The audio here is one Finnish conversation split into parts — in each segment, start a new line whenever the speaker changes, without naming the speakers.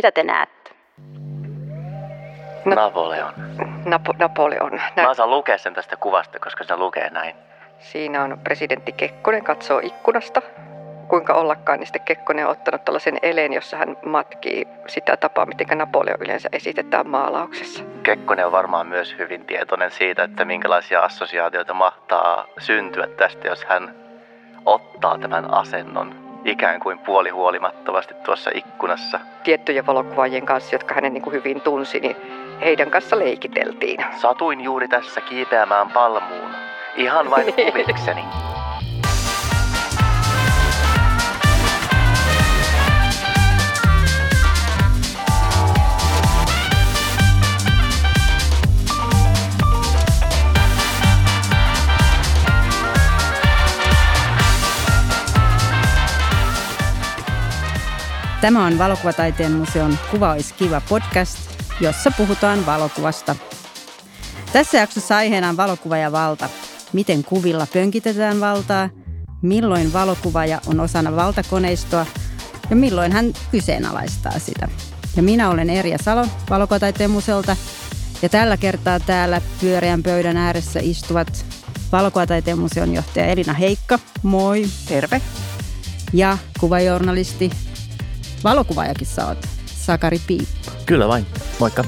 mitä te näette?
No, Napoleon.
Napo- Napoleon.
Nä- Mä saan lukea sen tästä kuvasta, koska se lukee näin.
Siinä on presidentti Kekkonen katsoo ikkunasta. Kuinka ollakaan, niin sitten Kekkonen on ottanut tällaisen eleen, jossa hän matkii sitä tapaa, miten Napoleon yleensä esitetään maalauksessa.
Kekkonen on varmaan myös hyvin tietoinen siitä, että minkälaisia assosiaatioita mahtaa syntyä tästä, jos hän ottaa tämän asennon ikään kuin puolihuolimattomasti tuossa ikkunassa.
Tiettyjen valokuvaajien kanssa, jotka hänen niin kuin hyvin tunsi, niin heidän kanssa leikiteltiin.
Satuin juuri tässä kiipeämään palmuun. Ihan vain huvikseni.
Tämä on Valokuvataiteen museon Kuva olisi kiva podcast, jossa puhutaan valokuvasta. Tässä jaksossa aiheena on valokuva ja valta. Miten kuvilla pönkitetään valtaa, milloin valokuvaaja on osana valtakoneistoa ja milloin hän kyseenalaistaa sitä. Ja minä olen Erja Salo Valokuvataiteen museolta ja tällä kertaa täällä pyöreän pöydän ääressä istuvat Valokuvataiteen museon johtaja Elina Heikka, moi.
Terve.
Ja kuvajournalisti Valokuvaajakin sä oot, Sakari Piippo.
Kyllä vain, moikka.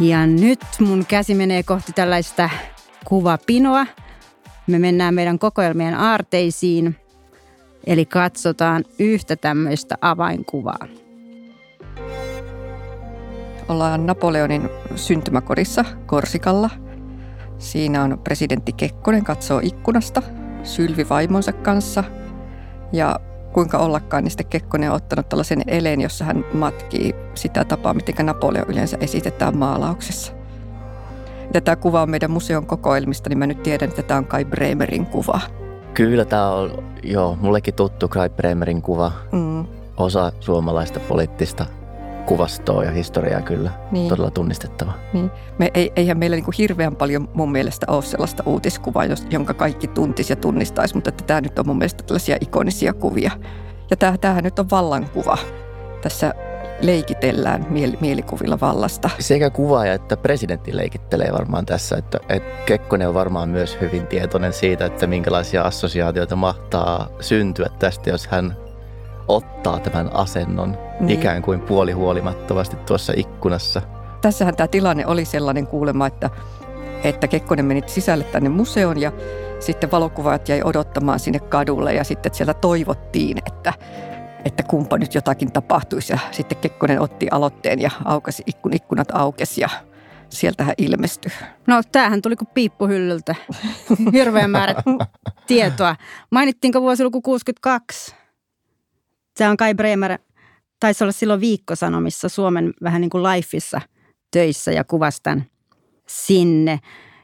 Ja nyt mun käsi menee kohti tällaista kuvapinoa. Me mennään meidän kokoelmien aarteisiin – Eli katsotaan yhtä tämmöistä avainkuvaa.
Ollaan Napoleonin syntymäkodissa Korsikalla. Siinä on presidentti Kekkonen katsoo ikkunasta Sylvi vaimonsa kanssa. Ja kuinka ollakaan, niin sitten Kekkonen on ottanut tällaisen eleen, jossa hän matkii sitä tapaa, miten Napoleon yleensä esitetään maalauksessa. Tätä kuvaa on meidän museon kokoelmista, niin mä nyt tiedän, että tämä on Kai Bremerin kuva.
Kyllä tämä on joo, mullekin tuttu Kai Bremerin kuva. Mm. Osa suomalaista poliittista kuvastoa ja historiaa kyllä. Niin. Todella tunnistettava.
Niin. Me, ei, eihän meillä niinku hirveän paljon mun mielestä ole sellaista uutiskuvaa, jonka kaikki tuntisi ja tunnistaisi, mutta että tämä nyt on mun mielestä tällaisia ikonisia kuvia. Ja tämähän nyt on vallankuva. Tässä leikitellään miel- mielikuvilla vallasta.
Sekä kuvaaja että presidentti leikittelee varmaan tässä, että, että Kekkonen on varmaan myös hyvin tietoinen siitä, että minkälaisia assosiaatioita mahtaa syntyä tästä, jos hän ottaa tämän asennon niin. ikään kuin puolihuolimattomasti tuossa ikkunassa.
Tässähän tämä tilanne oli sellainen kuulema, että, että Kekkonen meni sisälle tänne museoon ja sitten valokuvaajat jäi odottamaan sinne kadulle ja sitten siellä toivottiin, että että kumpa nyt jotakin tapahtuisi. Ja sitten Kekkonen otti aloitteen ja aukasi ikkun, ikkunat aukesi ja sieltä hän ilmestyi.
No tämähän tuli kuin piippuhyllyltä. Hirveän määrä tietoa. Mainittiinko vuosiluku 62? Se on Kai Bremer, taisi olla silloin viikkosanomissa Suomen vähän niin kuin lifeissa töissä ja kuvastan sinne.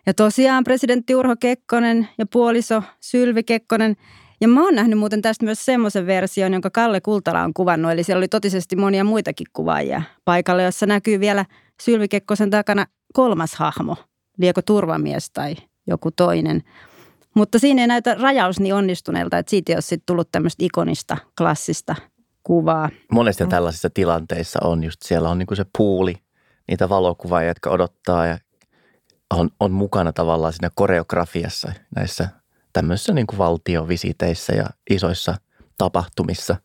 Ja tosiaan presidentti Urho Kekkonen ja puoliso Sylvi Kekkonen – ja mä oon nähnyt muuten tästä myös semmoisen version, jonka Kalle Kultala on kuvannut. Eli siellä oli totisesti monia muitakin kuvaajia paikalle, jossa näkyy vielä Sylvi Kekkosen takana kolmas hahmo. Lieko turvamies tai joku toinen. Mutta siinä ei näytä rajaus niin onnistuneelta, että siitä ei ole sitten tullut tämmöistä ikonista, klassista kuvaa.
Monesti tällaisissa tilanteissa on just siellä on niinku se puuli, niitä valokuvaajia, jotka odottaa ja on, on mukana tavallaan siinä koreografiassa näissä tämmöisissä niin kuin valtiovisiteissä ja isoissa tapahtumissa,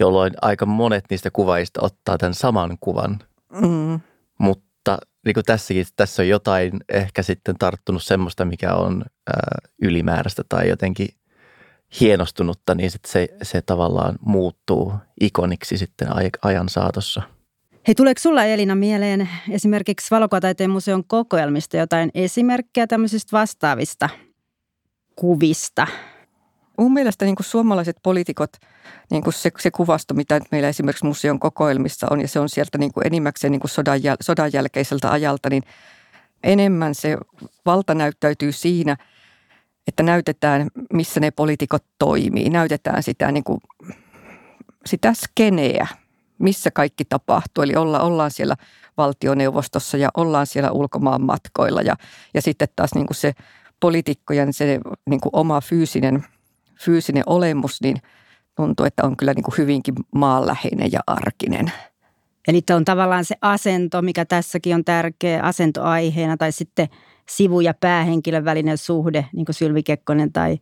jolloin aika monet niistä kuvaajista ottaa tämän saman kuvan. Mm. Mutta niin kuin tässäkin, tässä on jotain ehkä sitten tarttunut semmoista, mikä on ää, ylimääräistä tai jotenkin hienostunutta, niin sit se, se tavallaan muuttuu ikoniksi sitten ajan saatossa.
Hei, tuleeko sulla Elina mieleen esimerkiksi Valokuvataiteen museon kokoelmista jotain esimerkkejä tämmöisistä vastaavista – kuvista?
Mun mielestä niin kuin suomalaiset poliitikot, niin kuin se, se kuvasto, mitä meillä esimerkiksi museon kokoelmissa on, ja se on sieltä niin kuin enimmäkseen niin kuin sodan, jäl, sodan jälkeiseltä ajalta, niin enemmän se valta näyttäytyy siinä, että näytetään, missä ne poliitikot toimii. Näytetään sitä, niin kuin, sitä skeneä, missä kaikki tapahtuu. Eli olla, ollaan siellä valtioneuvostossa ja ollaan siellä ulkomaan matkoilla ja, ja sitten taas niin kuin se poliitikkojen se niin kuin oma fyysinen, fyysinen olemus, niin tuntuu, että on kyllä niin kuin hyvinkin maanläheinen ja arkinen.
Eli on tavallaan se asento, mikä tässäkin on tärkeä asentoaiheena, tai sitten sivu- ja päähenkilön välinen suhde, niin kuin Sylvi Kekkonen tai,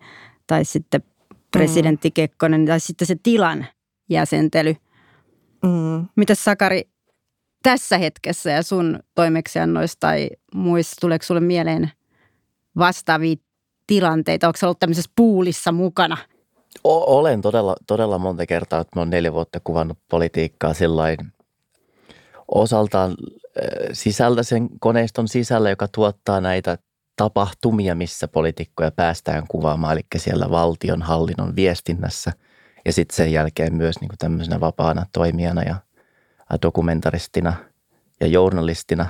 tai sitten presidentti Kekkonen, tai sitten se tilan jäsentely. Mm. Mitäs Sakari, tässä hetkessä ja sun toimeksiannoista tai muissa, tuleeko sulle mieleen vastaavia tilanteita? Onko ollut tämmöisessä puulissa mukana?
O- olen todella, todella monta kertaa, että mä neljä vuotta kuvannut politiikkaa sillain osaltaan sisältä sen koneiston sisällä, joka tuottaa näitä tapahtumia, missä poliitikkoja päästään kuvaamaan, eli siellä valtion hallinnon viestinnässä ja sitten sen jälkeen myös niin tämmöisenä vapaana toimijana ja dokumentaristina ja journalistina.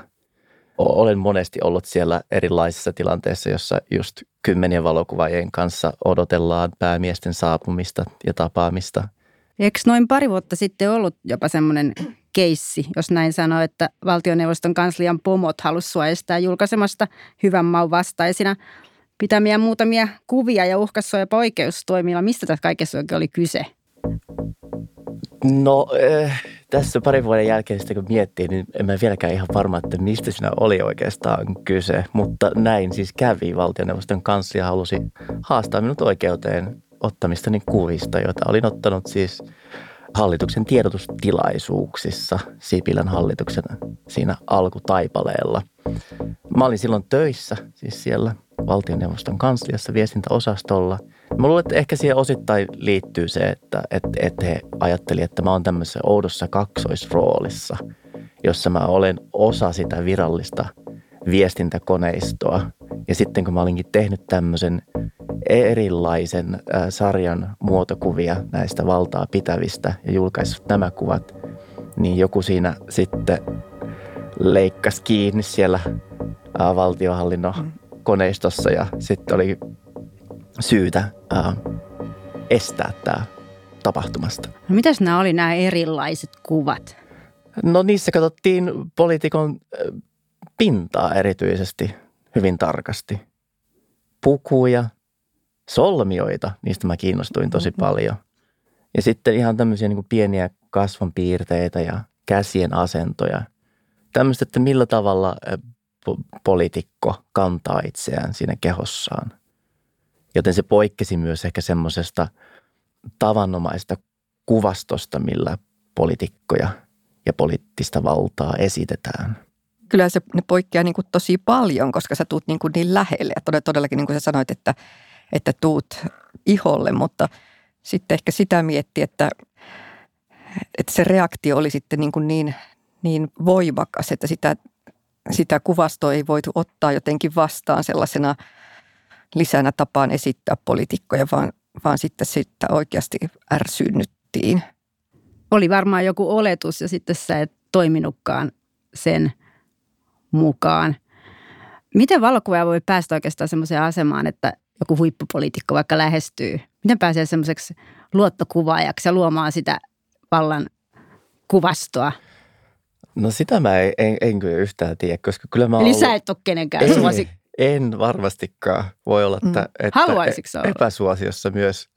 Olen monesti ollut siellä erilaisissa tilanteissa, jossa just kymmenien valokuvaajien kanssa odotellaan päämiesten saapumista ja tapaamista.
Eikö noin pari vuotta sitten ollut jopa semmoinen keissi, jos näin sanoo, että valtioneuvoston kanslian pomot halusivat sua estää julkaisemasta hyvän maun vastaisina pitämiä muutamia kuvia ja uhkasi jopa oikeustoimilla. Mistä tässä kaikessa oikein oli kyse?
No äh, tässä parin vuoden jälkeen sitten kun miettii, niin en mä vieläkään ihan varma, että mistä siinä oli oikeastaan kyse. Mutta näin siis kävi. Valtioneuvoston kanslia halusi haastaa minut oikeuteen ottamistani kuvista, joita olin ottanut siis hallituksen tiedotustilaisuuksissa Sipilän hallituksen siinä alkutaipaleella. Mä olin silloin töissä, siis siellä valtioneuvoston kansliassa viestintäosastolla. Mä luulen, että ehkä siihen osittain liittyy se, että, että, että he ajattelivat, että mä oon tämmöisessä oudossa kaksoisroolissa, jossa mä olen osa sitä virallista viestintäkoneistoa. Ja sitten kun mä olinkin tehnyt tämmöisen erilaisen äh, sarjan muotokuvia näistä valtaa pitävistä ja julkaissut nämä kuvat, niin joku siinä sitten leikkasi kiinni siellä äh, valtiohallinnon mm. koneistossa ja sitten oli syytä äh, estää tämä tapahtumasta.
No mitäs nämä oli nämä erilaiset kuvat?
No niissä katsottiin poliitikon pintaa erityisesti hyvin tarkasti. Pukuja, solmioita, niistä mä kiinnostuin tosi mm-hmm. paljon. Ja sitten ihan tämmöisiä niin pieniä kasvonpiirteitä ja käsien asentoja. Tämmöistä, että millä tavalla poliitikko kantaa itseään siinä kehossaan. Joten se poikkesi myös ehkä semmoisesta tavanomaista kuvastosta, millä poliitikkoja ja poliittista valtaa esitetään
kyllä se ne poikkeaa niin kuin tosi paljon, koska sä tuut niin, kuin niin lähelle. Ja todellakin niin kuin sä sanoit, että, että tuut iholle, mutta sitten ehkä sitä mietti, että, että se reaktio oli sitten niin, kuin niin, niin voimakas, että sitä, sitä kuvastoa ei voitu ottaa jotenkin vastaan sellaisena lisänä tapaan esittää poliitikkoja, vaan, vaan sitten sitä oikeasti ärsyynnyttiin.
Oli varmaan joku oletus ja sitten sä et toiminutkaan sen – mukaan. Miten valokuvaaja voi päästä oikeastaan semmoiseen asemaan, että joku huippupoliitikko vaikka lähestyy? Miten pääsee semmoiseksi luottokuvaajaksi ja luomaan sitä vallan kuvastoa?
No sitä mä en, en, en kyllä yhtään tiedä, koska kyllä mä
Eli ollut... sä et ole kenenkään
en, suosi... En varmastikaan. Voi olla, että, mm. että
Haluaisitko olla?
epäsuosiossa myös.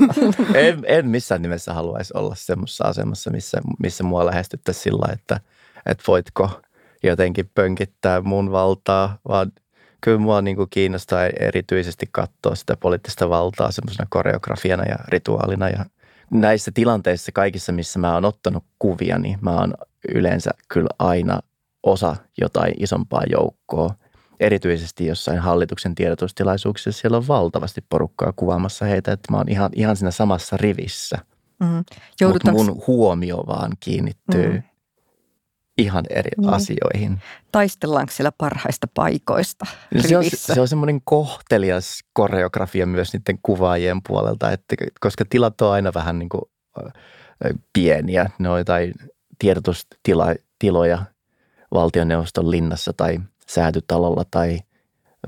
en, en missään nimessä haluaisi olla semmoisessa asemassa, missä, missä mua lähestyttäisiin sillä, että, että voitko – jotenkin pönkittää mun valtaa, vaan kyllä mua niin kuin kiinnostaa erityisesti katsoa sitä poliittista valtaa semmoisena koreografiana ja rituaalina. Ja näissä tilanteissa kaikissa, missä mä oon ottanut kuvia, niin mä oon yleensä kyllä aina osa jotain isompaa joukkoa. Erityisesti jossain hallituksen tiedotustilaisuuksissa siellä on valtavasti porukkaa kuvaamassa heitä, että mä oon ihan, ihan siinä samassa rivissä. Mm. Mutta mun huomio vaan kiinnittyy mm ihan eri niin. asioihin.
Taistellaanko siellä parhaista paikoista
se on, se on semmoinen kohtelias koreografia myös niiden kuvaajien puolelta, että, koska tilat on aina vähän niin kuin pieniä. Ne on jotain tiedotustiloja valtioneuvoston linnassa tai säätytalolla tai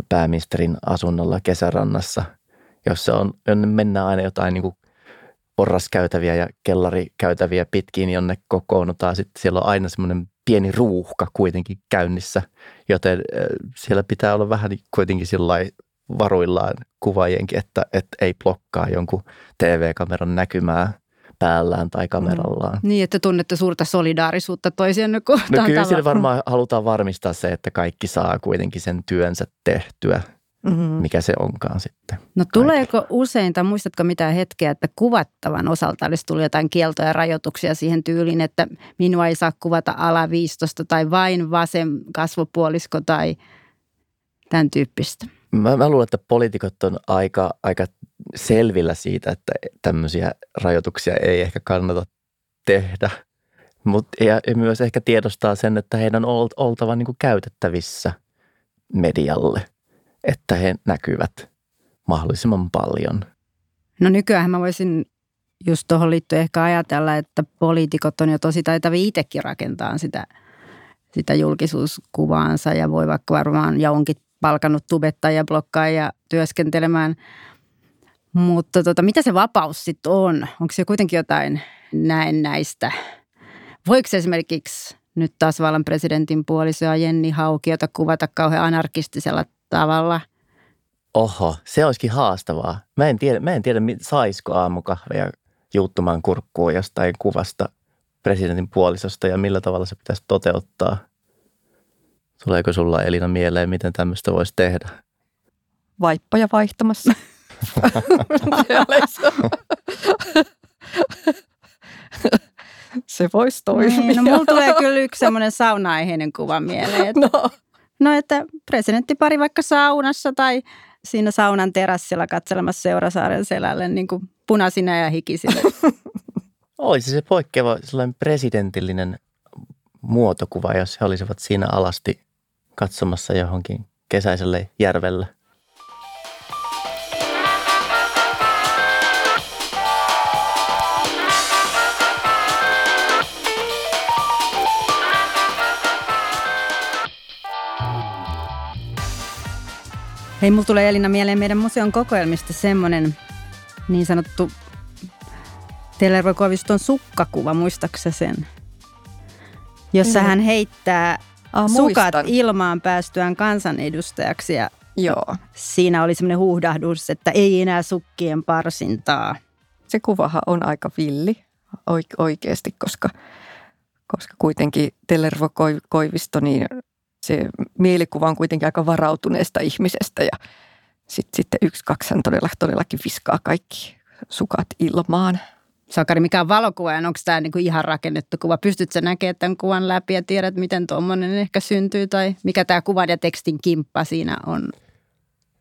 pääministerin asunnolla kesärannassa, jossa on, mennään aina jotain niin porraskäytäviä ja kellarikäytäviä pitkin, jonne kokoonnutaan. Sitten siellä on aina semmoinen pieni ruuhka kuitenkin käynnissä, joten siellä pitää olla vähän kuitenkin sillä varuillaan kuvaajienkin, että, että ei blokkaa jonkun TV-kameran näkymää päällään tai kamerallaan.
Mm. Niin, että tunnette suurta solidaarisuutta toisianne kohtaan.
No kyllä siellä varmaan halutaan varmistaa se, että kaikki saa kuitenkin sen työnsä tehtyä mm-hmm. mikä se onkaan sitten.
No tuleeko usein, tai muistatko mitään hetkeä, että kuvattavan osalta olisi tullut jotain kieltoja ja rajoituksia siihen tyyliin, että minua ei saa kuvata alaviistosta tai vain vasen kasvopuolisko tai tämän tyyppistä?
Mä, mä luulen, että poliitikot on aika, aika selvillä siitä, että tämmöisiä rajoituksia ei ehkä kannata tehdä. Mut, ja, myös ehkä tiedostaa sen, että heidän on oltava niin kuin käytettävissä medialle – että he näkyvät mahdollisimman paljon.
No nykyään mä voisin just tuohon liittyen ehkä ajatella, että poliitikot on jo tosi taitavia itsekin rakentaa sitä, sitä julkisuuskuvaansa ja voi vaikka varmaan ja onkin palkannut tubettajia, blokkaajia työskentelemään. Mutta tota, mitä se vapaus sitten on? Onko se kuitenkin jotain näin näistä? Voiko esimerkiksi nyt taas vallan presidentin puolisoa Jenni Haukiota kuvata kauhean anarkistisella tavalla.
Oho, se olisikin haastavaa. Mä en tiedä, mä en tiedä saisiko aamukahveja juuttumaan kurkkuun jostain kuvasta presidentin puolisosta ja millä tavalla se pitäisi toteuttaa. Tuleeko sulla Elina mieleen, miten tämmöistä voisi tehdä?
Vaippoja vaihtamassa. se voisi toimia. Niin,
no mulla tulee kyllä yksi semmoinen sauna-aiheinen kuva mieleen. Että no. No että presidenttipari vaikka saunassa tai siinä saunan terassilla katselemassa Seurasaaren selälle niin kuin punaisina ja hikisillä.
Olisi se poikkeava sellainen presidentillinen muotokuva, jos he olisivat siinä alasti katsomassa johonkin kesäiselle järvelle.
Hei, mulla tulee Elina mieleen meidän museon kokoelmista semmoinen niin sanottu Tellervo Koiviston sukkakuva, muistaaksä sen? Jossa mm. hän heittää ah, sukat ilmaan päästyään kansanedustajaksi ja Joo. siinä oli semmoinen huudahdus, että ei enää sukkien parsintaa.
Se kuvahan on aika villi oikeasti, koska, koska kuitenkin Tellervo Koivisto niin se mielikuva on kuitenkin aika varautuneesta ihmisestä ja sitten sit yksi, kaksi hän todella, todellakin viskaa kaikki sukat ilmaan.
Sakari, mikä on valokuva ja onko tämä niinku ihan rakennettu kuva? Pystytkö näkemään tämän kuvan läpi ja tiedät, miten tuommoinen ehkä syntyy tai mikä tämä kuvan ja tekstin kimppa siinä on?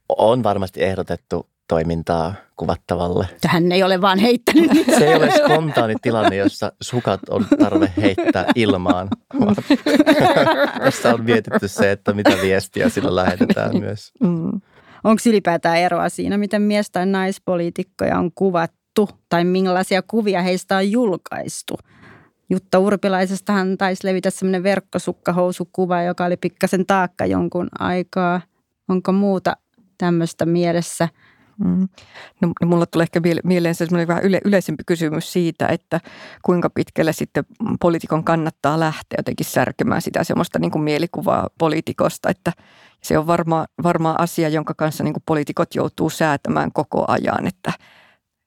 On varmasti ehdotettu toimintaa kuvattavalle.
Tähän ei ole vaan heittänyt.
Se ei ole spontaani tilanne, jossa sukat on tarve heittää ilmaan. Tässä on mietitty se, että mitä viestiä sillä lähetetään myös. Mm.
Onko ylipäätään eroa siinä, miten mies- tai naispoliitikkoja on kuvattu tai millaisia kuvia heistä on julkaistu? Jutta Urpilaisestahan taisi levitä semmoinen verkkosukkahousukkuva, joka oli pikkasen taakka jonkun aikaa. Onko muuta tämmöistä mielessä – Mm.
No, no mulla tulee ehkä mieleen semmoinen vähän yle, yleisempi kysymys siitä, että kuinka pitkälle sitten poliitikon kannattaa lähteä jotenkin särkemään sitä semmoista niin kuin mielikuvaa poliitikosta, että se on varmaan varma asia, jonka kanssa niin kuin poliitikot joutuu säätämään koko ajan, että –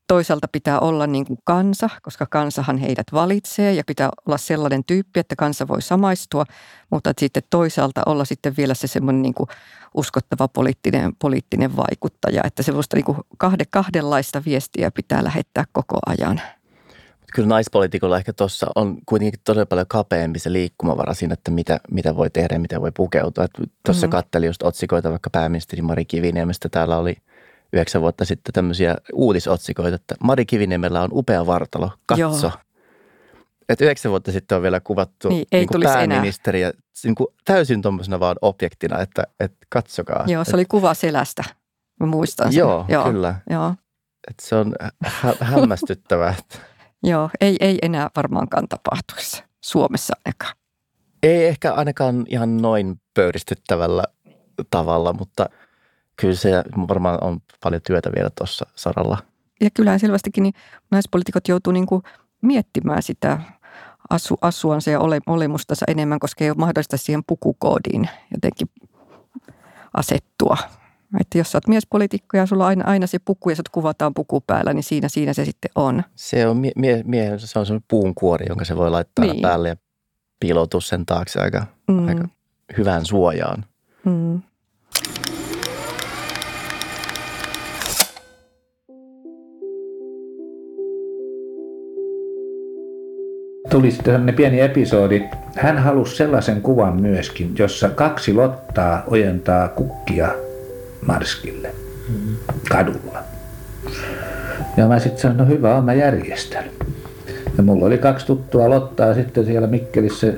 toisaalta pitää olla niin kuin kansa, koska kansahan heidät valitsee ja pitää olla sellainen tyyppi, että kansa voi samaistua, mutta sitten toisaalta olla sitten vielä se semmoinen niin kuin uskottava poliittinen, poliittinen vaikuttaja, että semmoista niin kuin kahde, kahdenlaista viestiä pitää lähettää koko ajan.
Kyllä naispolitiikolla ehkä tuossa on kuitenkin todella paljon kapeampi se liikkumavara siinä, että mitä, mitä voi tehdä ja mitä voi pukeutua. Tuossa mm-hmm. kattelin just otsikoita vaikka pääministeri Mari Kiviniemestä. Täällä oli – yhdeksän vuotta sitten tämmöisiä uutisotsikoita, että Mari Kiviniemellä on upea vartalo, katso. Joo. Että yhdeksän vuotta sitten on vielä kuvattu niin, ei niin kuin pääministeriä niin kuin täysin tuommoisena vaan objektina, että, että katsokaa.
Joo, se et, oli kuva selästä. Mä muistan
sen. Joo, joo kyllä. Joo. Että se on hä- hämmästyttävää.
joo, ei, ei enää varmaankaan tapahtuisi Suomessa ainakaan.
Ei ehkä ainakaan ihan noin pöyristyttävällä tavalla, mutta – kyllä se varmaan on paljon työtä vielä tuossa saralla.
ja kyllähän selvästikin niin naispoliitikot joutuu niin kuin miettimään sitä asu, asuansa ja ole, olemustansa enemmän, koska ei ole mahdollista siihen pukukoodiin jotenkin asettua. Että jos sä oot miespolitiikko ja sulla on aina, aina se puku ja sut kuvataan puku päällä, niin siinä, siinä se sitten on.
Se on, mie, mie, se on semmoinen puunkuori, jonka se voi laittaa niin. päälle ja piiloutua sen taakse aika, mm. aika hyvään suojaan. Mm.
Tuli sitten ne pieni episodi. Hän halusi sellaisen kuvan myöskin, jossa kaksi lottaa ojentaa kukkia Marskille kadulla. Ja mä sitten sanoin, no hyvä on, mä järjestän. Ja mulla oli kaksi tuttua lottaa sitten siellä Mikkelissä.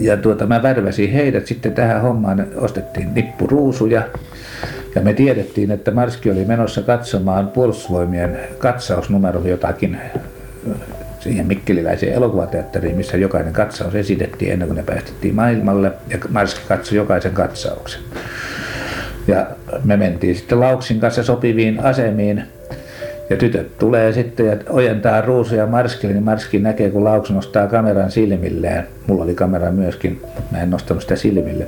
Ja tuota, mä värväsin heidät sitten tähän hommaan. Ostettiin nippuruusuja. Ja me tiedettiin, että Marski oli menossa katsomaan puolustusvoimien katsausnumero jotakin siihen mikkeliläiseen elokuvateatteriin, missä jokainen katsaus esitettiin ennen kuin ne päästettiin maailmalle ja Marski katsoi jokaisen katsauksen. Ja me mentiin sitten Lauksin kanssa sopiviin asemiin ja tytöt tulee sitten ja ojentaa ruusuja Marskille, niin Marski näkee, kun Lauks nostaa kameran silmilleen. Mulla oli kamera myöskin, mutta mä en nostanut sitä silmille.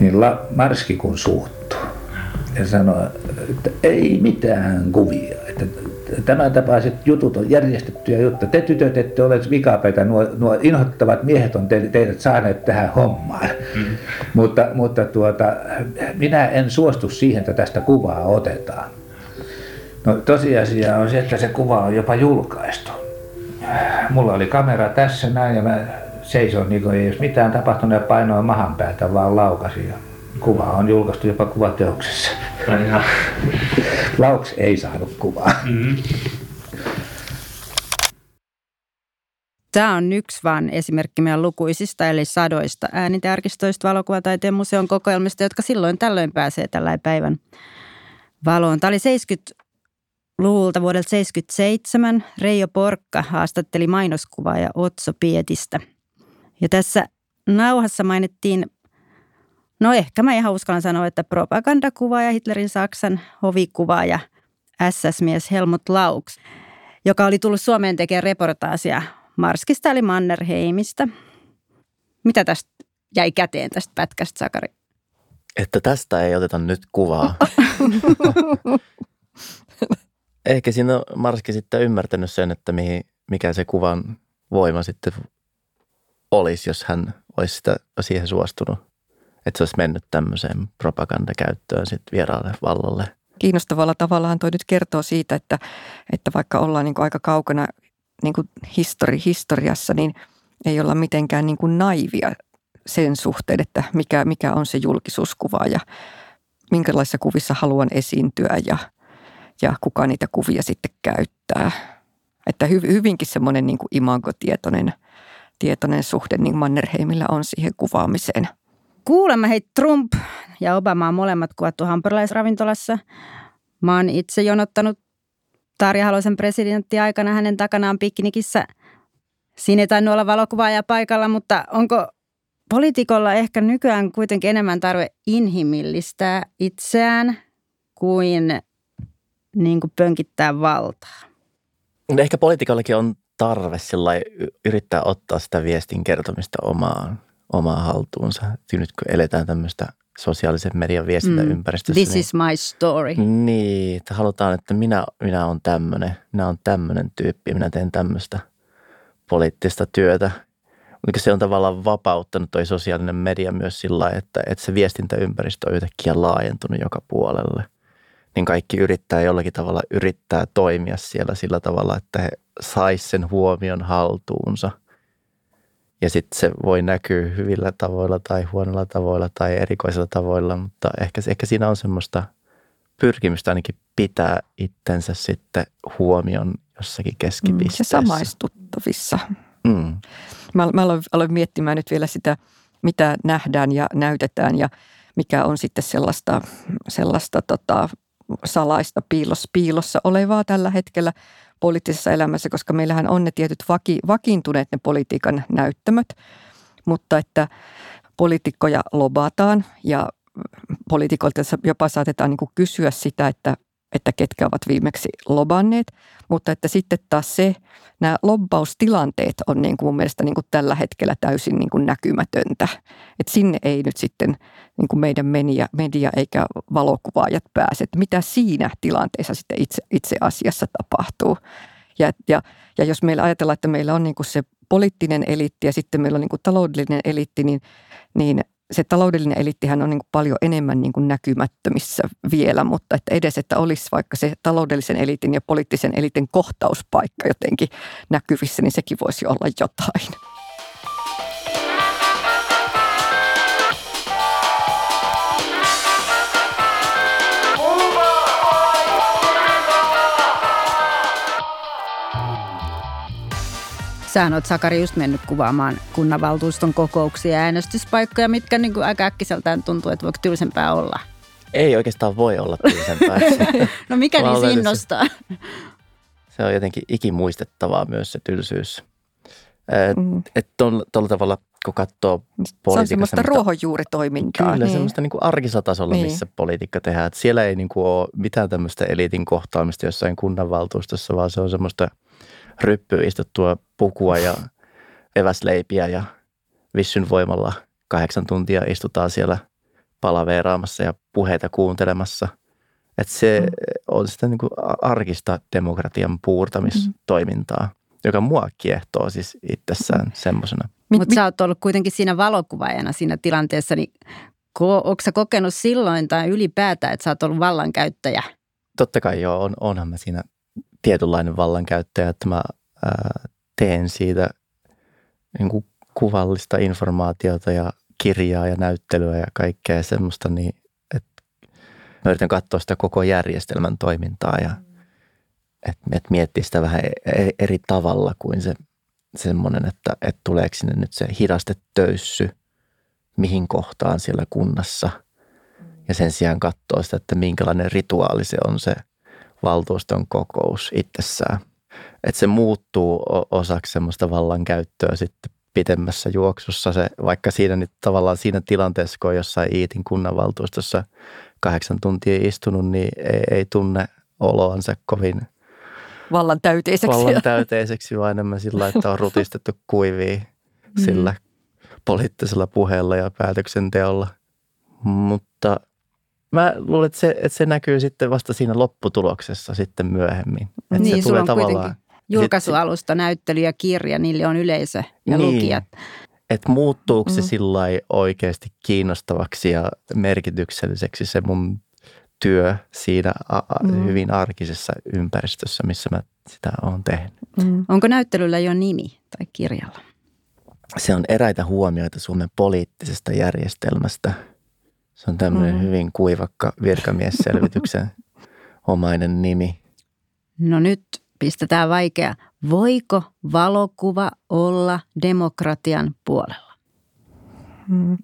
Niin La- Marski kun suuttuu ja sanoo, että ei mitään kuvia. Että tämän tapaiset jutut on järjestettyjä juttuja. Te tytöt ette ole vikapäitä, nuo, nuo inhottavat miehet on te, teidät saaneet tähän hommaan. Mm. mutta mutta tuota, minä en suostu siihen, että tästä kuvaa otetaan. No tosiasia on se, että se kuva on jopa julkaistu. Mulla oli kamera tässä näin ja mä seison niin kuin ei olisi mitään tapahtunut ja painoin mahan päältä vaan laukasin. Kuva on julkaistu jopa kuvateoksessa. Lauks ei saanut kuvaa. Mm-hmm.
Tämä on yksi vain esimerkki meidän lukuisista, eli sadoista äänitarkistoista valokuvataiteen museon kokoelmista, jotka silloin tällöin pääsee tällä päivän valoon. Tämä oli 70-luvulta vuodelta 77. Reijo Porkka haastatteli ja Otso Pietistä. Ja tässä nauhassa mainittiin No ehkä mä ihan uskallan sanoa, että propagandakuvaaja Hitlerin Saksan hovikuvaaja SS-mies Helmut Laux, joka oli tullut Suomeen tekemään reportaasia Marskista eli Mannerheimista. Mitä tästä jäi käteen tästä pätkästä, Sakari?
Että tästä ei oteta nyt kuvaa. Ehkä siinä on Marski sitten ymmärtänyt sen, että mihin, mikä se kuvan voima sitten olisi, jos hän olisi sitä, siihen suostunut että se olisi mennyt tämmöiseen propagandakäyttöön sitten vieraalle vallalle.
Kiinnostavalla tavallahan toi nyt kertoo siitä, että, että vaikka ollaan niin kuin aika kaukana niin kuin histori, historiassa, niin ei olla mitenkään niin kuin naivia sen suhteen, että mikä, mikä on se julkisuuskuva ja minkälaisissa kuvissa haluan esiintyä ja, ja kuka niitä kuvia sitten käyttää. Että hy, hyvinkin semmoinen niin kuin imagotietoinen tietoinen suhde niin Mannerheimillä on siihen kuvaamiseen –
Kuulemma hei Trump ja Obama on molemmat kuvattu hampurilaisravintolassa. Mä oon itse jonottanut Tarja Halosen presidentti aikana hänen takanaan piknikissä. Siinä ei tainnut olla valokuvaaja paikalla, mutta onko poliitikolla ehkä nykyään kuitenkin enemmän tarve inhimillistää itseään kuin, niin kuin pönkittää valtaa?
Ehkä poliitikollakin on tarve yrittää ottaa sitä viestin kertomista omaan omaa haltuunsa. Nyt kun eletään tämmöistä sosiaalisen median viestintäympäristössä.
Mm. This niin, is my story.
Niin, että halutaan, että minä, minä olen tämmöinen, minä olen tämmöinen tyyppi, minä teen tämmöistä poliittista työtä. Mutta se on tavallaan vapauttanut toi sosiaalinen media myös sillä että, että se viestintäympäristö on yhtäkkiä laajentunut joka puolelle. Niin kaikki yrittää jollakin tavalla yrittää toimia siellä sillä tavalla, että he sais sen huomion haltuunsa – ja sitten se voi näkyä hyvillä tavoilla tai huonoilla tavoilla tai erikoisilla tavoilla, mutta ehkä, ehkä siinä on semmoista pyrkimystä ainakin pitää itsensä sitten huomion jossakin keskipisteessä.
Mm, ja samaistuttavissa. Mm. Mä, mä aloin, aloin miettimään nyt vielä sitä, mitä nähdään ja näytetään ja mikä on sitten sellaista, sellaista tota, salaista piilossa, piilossa olevaa tällä hetkellä poliittisessa elämässä, koska meillähän on ne tietyt vaki, vakiintuneet ne politiikan näyttämöt, mutta että poliitikkoja lobataan ja poliitikoilta jopa saatetaan niin kysyä sitä, että että ketkä ovat viimeksi lobanneet, mutta että sitten taas se, nämä lobbaustilanteet on niin kuin mun mielestä niin kuin tällä hetkellä täysin niin kuin näkymätöntä. Että sinne ei nyt sitten niin kuin meidän media, media eikä valokuvaajat pääse, että mitä siinä tilanteessa sitten itse, itse asiassa tapahtuu. Ja, ja, ja jos meillä ajatellaan, että meillä on niin kuin se poliittinen eliitti ja sitten meillä on niin kuin taloudellinen eliitti, niin, niin se taloudellinen elittihän on niin kuin paljon enemmän niin kuin näkymättömissä vielä, mutta että edes, että olisi vaikka se taloudellisen elitin ja poliittisen elitin kohtauspaikka jotenkin näkyvissä, niin sekin voisi olla jotain.
Sähän oot Sakari just mennyt kuvaamaan kunnanvaltuuston kokouksia ja äänestyspaikkoja, mitkä niin kuin aika äkkiseltään tuntuu, että voiko tylsempää olla?
Ei oikeastaan voi olla tylsempää.
no mikä niin innostaa?
Se on jotenkin ikimuistettavaa myös se tylsyys. Mm. Että tuolla tavalla, kun katsoo
Se on semmoista ruohonjuuritoimintaa.
Kyllä, niin. semmoista niin kuin arkisella tasolla, niin. missä politiikka tehdään. Että siellä ei niin kuin ole mitään tämmöistä eliitin kohtaamista jossain kunnanvaltuustossa, vaan se on semmoista – ryppyy istuttua pukua ja eväsleipiä ja vissyn voimalla kahdeksan tuntia istutaan siellä palaveeraamassa ja puheita kuuntelemassa. Että se mm. on sitä niin kuin arkista demokratian puurtamistoimintaa, mm. joka mua kiehtoo siis itsessään mm. semmoisena.
Mutta sä oot ollut kuitenkin siinä valokuvaajana siinä tilanteessa, niin onko sä kokenut silloin tai ylipäätään, että sä oot ollut vallankäyttäjä?
Totta kai joo, on, onhan mä siinä tietynlainen vallankäyttäjä, että mä ää, teen siitä niin kuin kuvallista informaatiota ja kirjaa ja näyttelyä ja kaikkea semmoista, niin että mä yritän katsoa sitä koko järjestelmän toimintaa ja että et miettiä sitä vähän eri, eri tavalla kuin se semmoinen, että, että tuleeko sinne nyt se hidastetöyssy mihin kohtaan siellä kunnassa. Ja sen sijaan katsoa sitä, että minkälainen rituaali se on se – valtuuston kokous itsessään. Että se muuttuu osaksi semmoista vallankäyttöä sitten pitemmässä juoksussa. Se, vaikka siinä nyt tavallaan siinä tilanteessa, kun on jossain Iitin kunnanvaltuustossa kahdeksan tuntia istunut, niin ei, ei tunne oloansa kovin
vallan täyteiseksi.
Vallan täyteiseksi, vaan enemmän sillä, että on rutistettu kuivia mm. sillä poliittisella puheella ja päätöksenteolla. Mutta mä luulen, että se, että se näkyy sitten vasta siinä lopputuloksessa sitten myöhemmin. Että
niin, se tulee tavallaan... Julkaisualusta, näyttely ja kirja, niille on yleisö ja niin. lukijat.
Että muuttuuko mm. se sillä oikeasti kiinnostavaksi ja merkitykselliseksi se mun työ siinä mm. hyvin arkisessa ympäristössä, missä mä sitä olen tehnyt.
Mm. Onko näyttelyllä jo nimi tai kirjalla?
Se on eräitä huomioita Suomen poliittisesta järjestelmästä – se on tämmöinen mm. hyvin kuivakka virkamiesselvityksen omainen nimi.
No nyt pistetään vaikea. Voiko valokuva olla demokratian puolella?
Mm.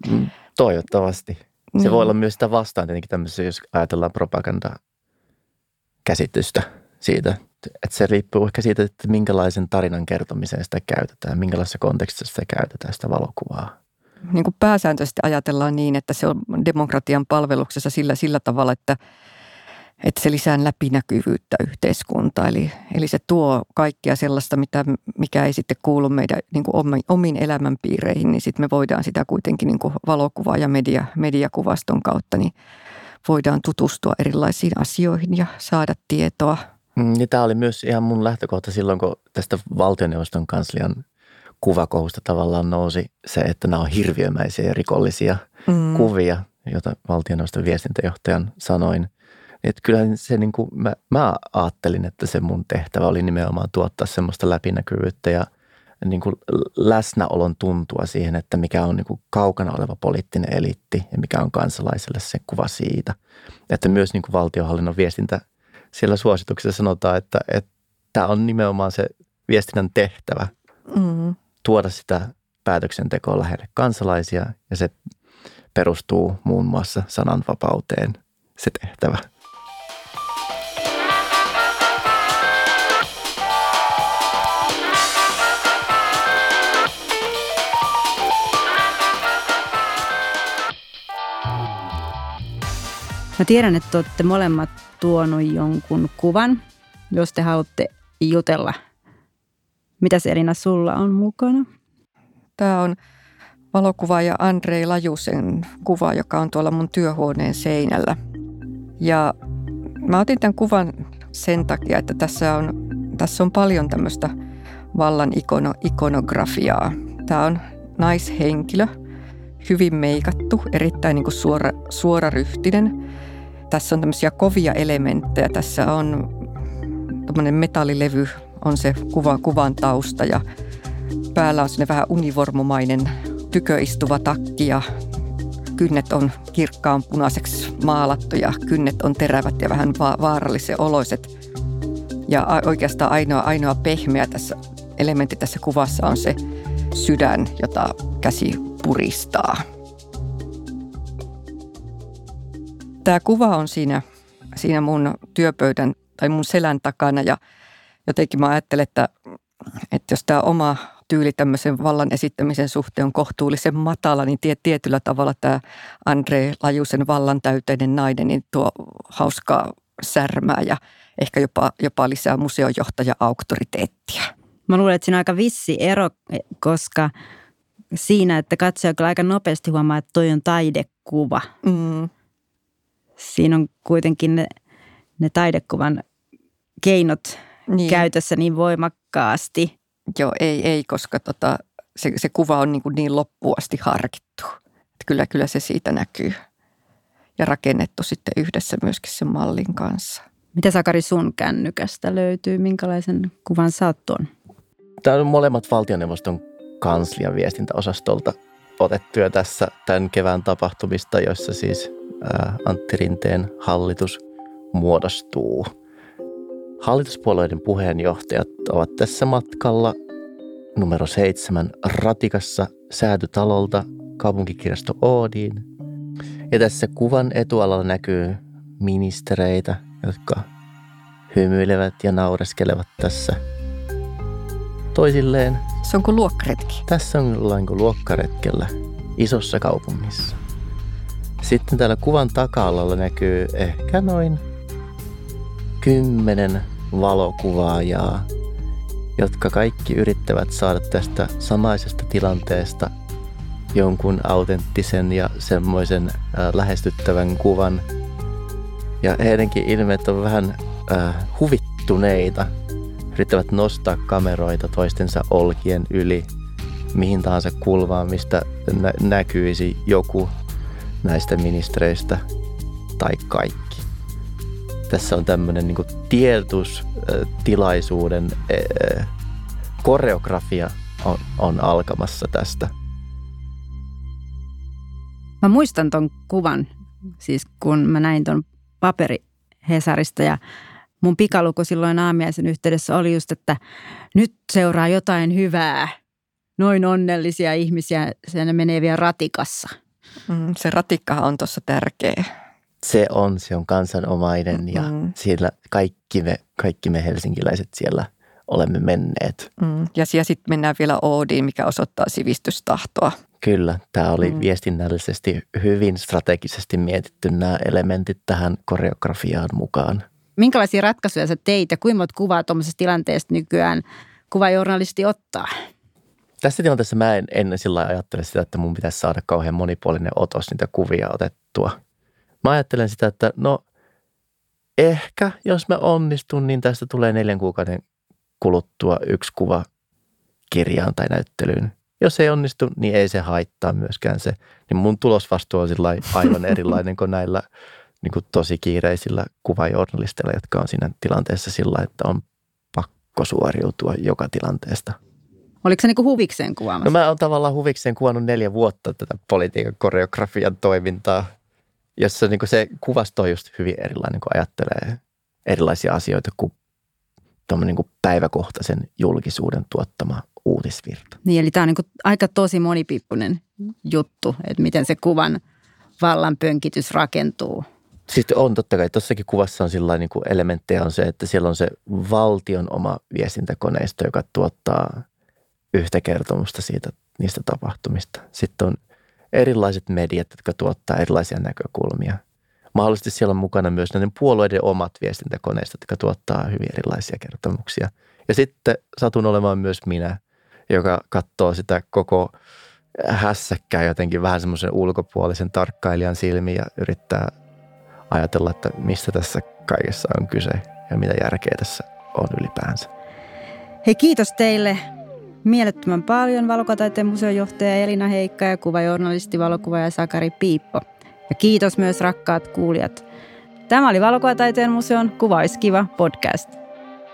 Toivottavasti. Se mm. voi olla myös sitä vastaan tietenkin tämmöisessä, jos ajatellaan propagandakäsitystä siitä. Että se riippuu ehkä siitä, että minkälaisen tarinan kertomiseen sitä käytetään, minkälaisessa kontekstissa sitä käytetään sitä valokuvaa
niin kuin pääsääntöisesti ajatellaan niin, että se on demokratian palveluksessa sillä, sillä tavalla, että, että se lisää läpinäkyvyyttä yhteiskuntaa. Eli, eli se tuo kaikkea sellaista, mitä, mikä ei sitten kuulu meidän niin kuin omiin elämänpiireihin, niin sitten me voidaan sitä kuitenkin niin kuin valokuva- ja media, mediakuvaston kautta, niin voidaan tutustua erilaisiin asioihin ja saada tietoa.
Mm, niin tämä oli myös ihan mun lähtökohta silloin, kun tästä valtioneuvoston kanslian kuvakohusta tavallaan nousi se, että nämä on hirviömäisiä ja rikollisia mm. kuvia, joita valtioneuvoston viestintäjohtajan sanoin. Että kyllä se niin kuin, mä, mä ajattelin, että se mun tehtävä oli nimenomaan tuottaa semmoista läpinäkyvyyttä ja niin kuin läsnäolon tuntua siihen, että mikä on niin kuin kaukana oleva poliittinen eliitti ja mikä on kansalaiselle se kuva siitä. Että myös niin kuin valtiohallinnon viestintä siellä suosituksessa sanotaan, että, että tämä on nimenomaan se viestinnän tehtävä. Mm tuoda sitä päätöksentekoa lähelle kansalaisia ja se perustuu muun muassa sananvapauteen se tehtävä.
Mä tiedän, että olette molemmat tuonut jonkun kuvan, jos te haluatte jutella. Mitä Elina sulla on mukana?
Tämä on valokuvaaja Andrei Lajusen kuva, joka on tuolla mun työhuoneen seinällä. Ja mä otin tämän kuvan sen takia, että tässä on, tässä on paljon tämmöistä vallan ikono, ikonografiaa. Tämä on naishenkilö, hyvin meikattu, erittäin niin kuin suora, suoraryhtinen. Tässä on tämmöisiä kovia elementtejä. Tässä on tuommoinen metallilevy, on se kuva, kuvan tausta ja päällä on vähän univormumainen tyköistuva takki ja kynnet on kirkkaan punaiseksi maalattu ja kynnet on terävät ja vähän va- vaarallisen oloiset. Ja oikeastaan ainoa, ainoa pehmeä tässä elementti tässä kuvassa on se sydän, jota käsi puristaa. Tämä kuva on siinä, siinä mun työpöydän tai mun selän takana ja jotenkin mä ajattelen, että, että jos tämä oma tyyli tämmöisen vallan esittämisen suhteen on kohtuullisen matala, niin tietyllä tavalla tämä Andre Lajusen vallan täyteinen nainen niin tuo hauskaa särmää ja ehkä jopa, jopa lisää museojohtaja auktoriteettia.
Mä luulen, että siinä on aika vissi ero, koska siinä, että katsoja kyllä aika nopeasti huomaa, että toi on taidekuva. Mm. Siinä on kuitenkin ne, ne taidekuvan keinot niin. käytössä niin voimakkaasti –
Joo, ei, ei koska tota, se, se kuva on niin, kuin niin loppuasti harkittu. Että kyllä, kyllä se siitä näkyy. Ja rakennettu sitten yhdessä myöskin sen mallin kanssa.
Mitä Sakari sun kännykästä löytyy? Minkälaisen kuvan saat tuon?
Tämä on molemmat valtioneuvoston kanslian viestintäosastolta otettuja tässä tämän kevään tapahtumista, joissa siis Antti Rinteen hallitus muodostuu – Hallituspuolueiden puheenjohtajat ovat tässä matkalla numero seitsemän Ratikassa säätytalolta kaupunkikirjasto Oodiin. Ja tässä kuvan etualalla näkyy ministereitä, jotka hymyilevät ja naureskelevat tässä toisilleen.
Se on kuin luokkaretki.
Tässä on jollain kuin luokkaretkellä isossa kaupungissa. Sitten täällä kuvan taka näkyy ehkä noin kymmenen valokuvaajaa, jotka kaikki yrittävät saada tästä samaisesta tilanteesta jonkun autenttisen ja semmoisen äh, lähestyttävän kuvan. Ja heidänkin ilmeet on vähän äh, huvittuneita. Yrittävät nostaa kameroita toistensa olkien yli mihin tahansa kulmaan, mistä nä- näkyisi joku näistä ministereistä tai kaikki tässä on tämmöinen niin tiedotustilaisuuden koreografia on, on alkamassa tästä.
Mä muistan ton kuvan, siis kun mä näin ton paperi Hesarista ja mun pikaluku silloin aamiaisen yhteydessä oli just, että nyt seuraa jotain hyvää. Noin onnellisia ihmisiä, se menee vielä ratikassa.
Mm, se ratikkahan on tuossa tärkeä
se on, se on kansanomainen ja mm. siellä kaikki me, kaikki me helsinkiläiset siellä olemme menneet.
Mm. Ja sitten mennään vielä Oodiin, mikä osoittaa sivistystahtoa.
Kyllä, tämä oli mm. viestinnällisesti hyvin strategisesti mietitty nämä elementit tähän koreografiaan mukaan.
Minkälaisia ratkaisuja sä teit ja kuinka monta kuvaa tuommoisesta tilanteesta nykyään kuvajournalisti ottaa?
Tässä tilanteessa mä en, en sillä ajattele sitä, että mun pitäisi saada kauhean monipuolinen otos niitä kuvia otettua – Mä ajattelen sitä, että no ehkä jos mä onnistun, niin tästä tulee neljän kuukauden kuluttua yksi kuva kirjaan tai näyttelyyn. Jos ei onnistu, niin ei se haittaa myöskään se. Niin mun tulosvastuu on aivan erilainen kuin näillä niin kuin tosi kiireisillä kuvajournalisteilla, jotka on siinä tilanteessa sillä, että on pakko suoriutua joka tilanteesta.
Oliko se niin kuin huvikseen kuvaamassa?
No mä oon tavallaan huvikseen kuvannut neljä vuotta tätä politiikan koreografian toimintaa jossa niin kuin se kuvasto on just hyvin erilainen, kun ajattelee erilaisia asioita kuin niin kuin päiväkohtaisen julkisuuden tuottama uutisvirta.
Niin, eli tämä on niin kuin aika tosi monipiippunen juttu, että miten se kuvan vallan pönkitys rakentuu.
Siis on totta kai, tuossakin kuvassa on sillä niin elementtejä on se, että siellä on se valtion oma viestintäkoneisto, joka tuottaa yhtä kertomusta siitä, niistä tapahtumista. Sitten on erilaiset mediat, jotka tuottaa erilaisia näkökulmia. mahdollisesti siellä on mukana myös näiden puolueiden omat viestintäkoneistot, jotka tuottaa hyvin erilaisia kertomuksia. Ja sitten satun olemaan myös minä, joka katsoo sitä koko hässäkkää jotenkin vähän semmoisen ulkopuolisen tarkkailijan silmiin ja yrittää ajatella, että mistä tässä kaikessa on kyse ja mitä järkeä tässä on ylipäänsä.
Hei kiitos teille mielettömän paljon valokuvataiteen museojohtaja Elina Heikka ja kuvajournalisti, valokuvaaja Sakari Piippo. Ja kiitos myös rakkaat kuulijat. Tämä oli Valokuvataiteen museon Kuvaiskiva podcast.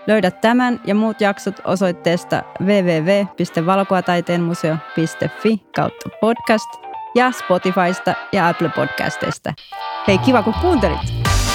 Löydät tämän ja muut jaksot osoitteesta www.valokuvataiteenmuseo.fi kautta podcast ja Spotifysta ja Apple Podcasteista. Hei kiva kun kuuntelit!